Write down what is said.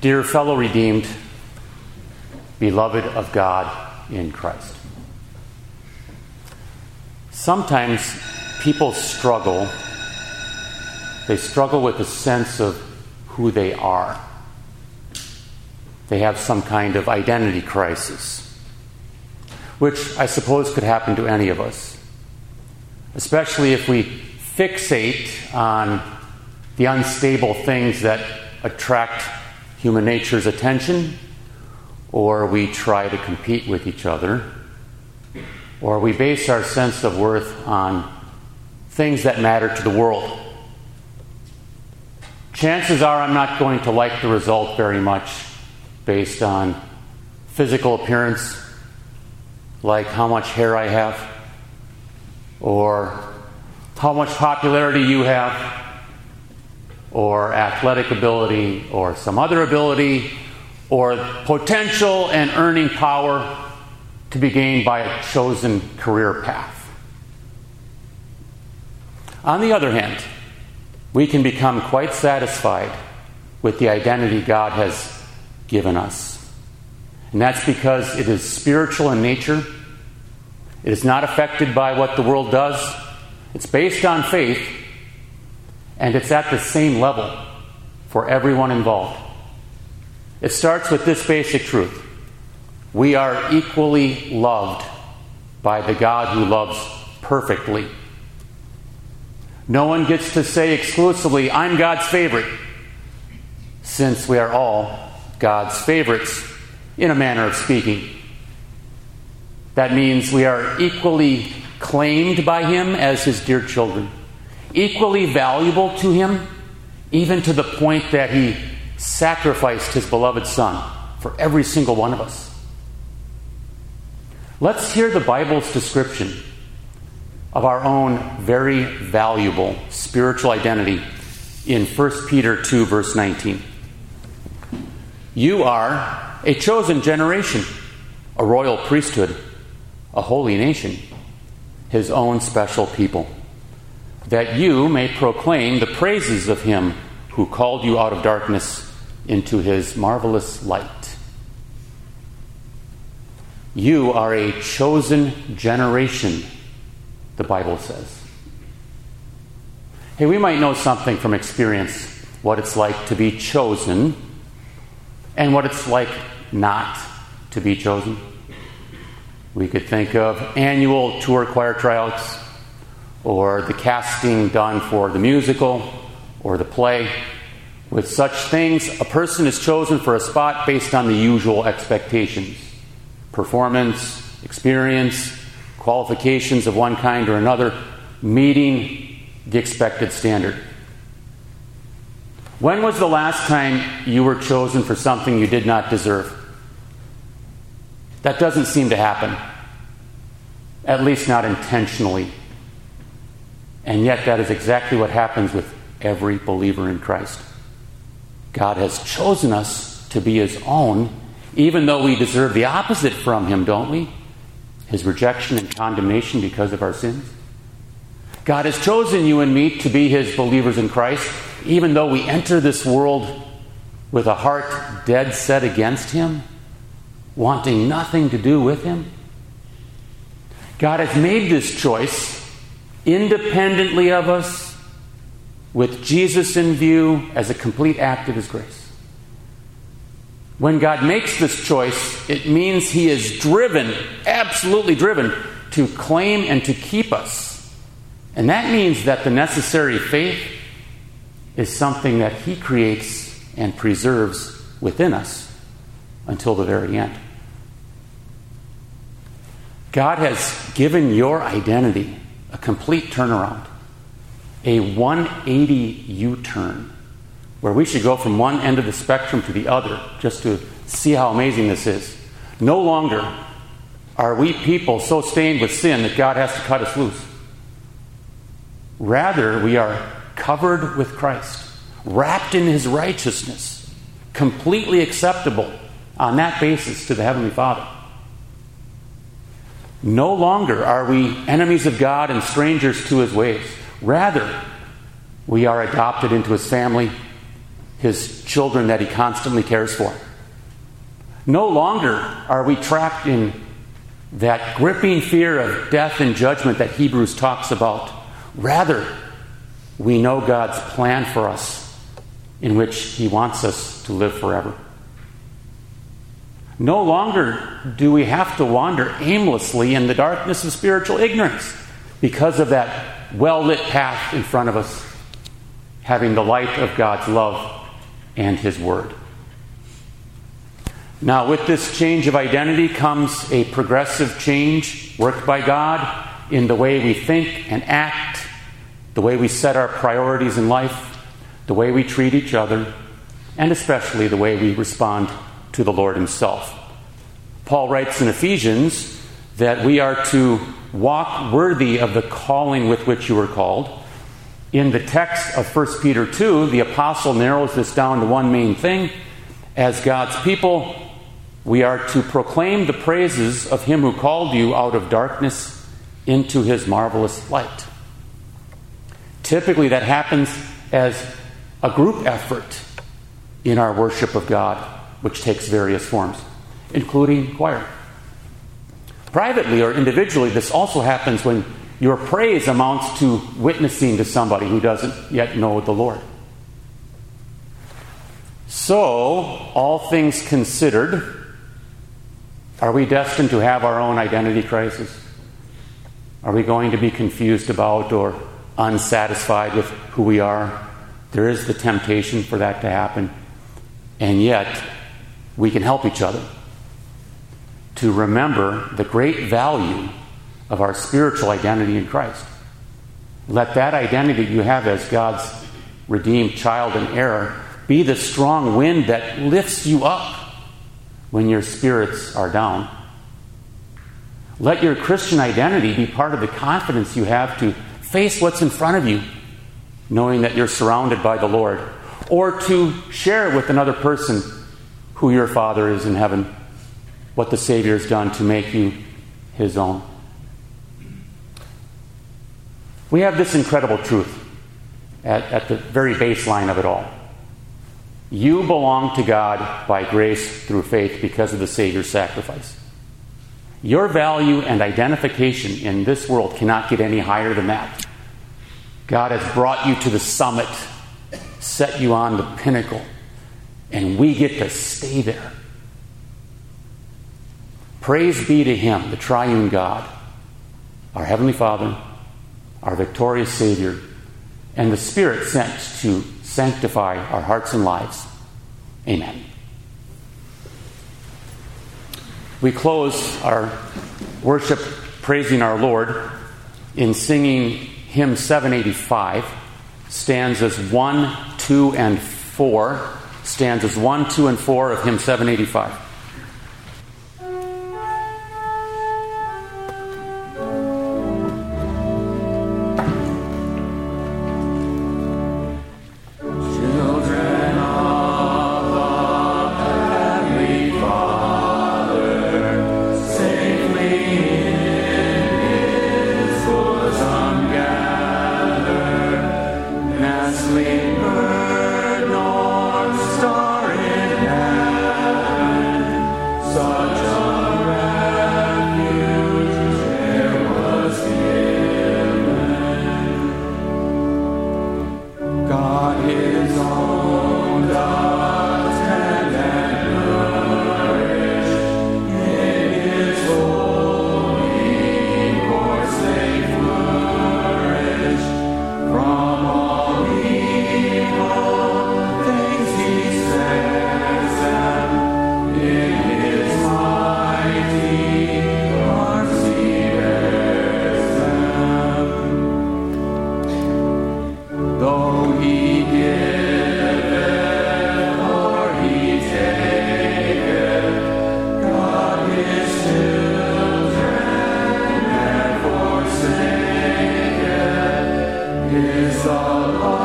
Dear fellow redeemed, beloved of God in Christ. Sometimes people struggle. They struggle with a sense of who they are. They have some kind of identity crisis, which I suppose could happen to any of us, especially if we fixate on the unstable things that attract human nature's attention, or we try to compete with each other, or we base our sense of worth on things that matter to the world. Chances are I'm not going to like the result very much based on physical appearance, like how much hair I have, or how much popularity you have, or athletic ability, or some other ability, or potential and earning power to be gained by a chosen career path. On the other hand, we can become quite satisfied with the identity God has given us. And that's because it is spiritual in nature. It is not affected by what the world does. It's based on faith, and it's at the same level for everyone involved. It starts with this basic truth we are equally loved by the God who loves perfectly. No one gets to say exclusively, I'm God's favorite, since we are all God's favorites, in a manner of speaking. That means we are equally claimed by Him as His dear children, equally valuable to Him, even to the point that He sacrificed His beloved Son for every single one of us. Let's hear the Bible's description of our own very valuable spiritual identity in 1 Peter 2, verse 19. You are a chosen generation, a royal priesthood, a holy nation, his own special people, that you may proclaim the praises of him who called you out of darkness into his marvelous light. You are a chosen generation, the Bible says. Hey, we might know something from experience what it's like to be chosen and what it's like not to be chosen. We could think of annual tour choir tryouts, or the casting done for the musical or the play. With such things, a person is chosen for a spot based on the usual expectations performance, experience, qualifications of one kind or another, meeting the expected standard. When was the last time you were chosen for something you did not deserve? That doesn't seem to happen, at least not intentionally. And yet, that is exactly what happens with every believer in Christ. God has chosen us to be His own even though we deserve the opposite from him, don't we? His rejection and condemnation because of our sins. God has chosen you and me to be his believers in Christ, even though we enter this world with a heart dead set against him, wanting nothing to do with him. God has made this choice independently of us, with Jesus in view as a complete act of his grace. When God makes this choice, it means He is driven, absolutely driven, to claim and to keep us. And that means that the necessary faith is something that He creates and preserves within us until the very end. God has given your identity a complete turnaround, a 180 U turn where we should go from one end of the spectrum to the other just to see how amazing this is. No longer are we people so stained with sin that God has to cut us loose. Rather, we are covered with Christ, wrapped in his righteousness, completely acceptable on that basis to the Heavenly Father. No longer are we enemies of God and strangers to his ways. Rather, we are adopted into his family his children that he constantly cares for. No longer are we trapped in that gripping fear of death and judgment that Hebrews talks about. Rather, we know God's plan for us in which he wants us to live forever. No longer do we have to wander aimlessly in the darkness of spiritual ignorance because of that well lit path in front of us, having the light of God's love and His Word. Now, with this change of identity comes a progressive change worked by God in the way we think and act, the way we set our priorities in life, the way we treat each other, and especially the way we respond to the Lord Himself. Paul writes in Ephesians that we are to walk worthy of the calling with which you were called. In the text of 1 Peter 2, the apostle narrows this down to one main thing. As God's people, we are to proclaim the praises of him who called you out of darkness into his marvelous light. Typically, that happens as a group effort in our worship of God, which takes various forms, including choir. Privately or individually, this also happens when your praise amounts to witnessing to somebody who doesn't yet know the Lord. So, all things considered, are we destined to have our own identity crisis? Are we going to be confused about or unsatisfied with who we are? There is the temptation for that to happen. And yet, we can help each other to remember the great value of our spiritual identity in Christ. Let that identity you have as God's redeemed child and heir be the strong wind that lifts you up when your spirits are down. Let your Christian identity be part of the confidence you have to face what's in front of you, knowing that you're surrounded by the Lord, or to share with another person who your Father is in heaven, what the Savior has done to make you his own. We have this incredible truth at, at the very baseline of it all. You belong to God by grace through faith because of the Savior's sacrifice. Your value and identification in this world cannot get any higher than that. God has brought you to the summit, set you on the pinnacle, and we get to stay there. Praise be to Him, the triune God, our Heavenly Father, our victorious Savior, and the Spirit sent to sanctify our hearts and lives. Amen. We close our worship praising our Lord in singing hymn 785, stanzas 1, 2, and 4. Stanzas 1, 2, and 4 of hymn 785. all.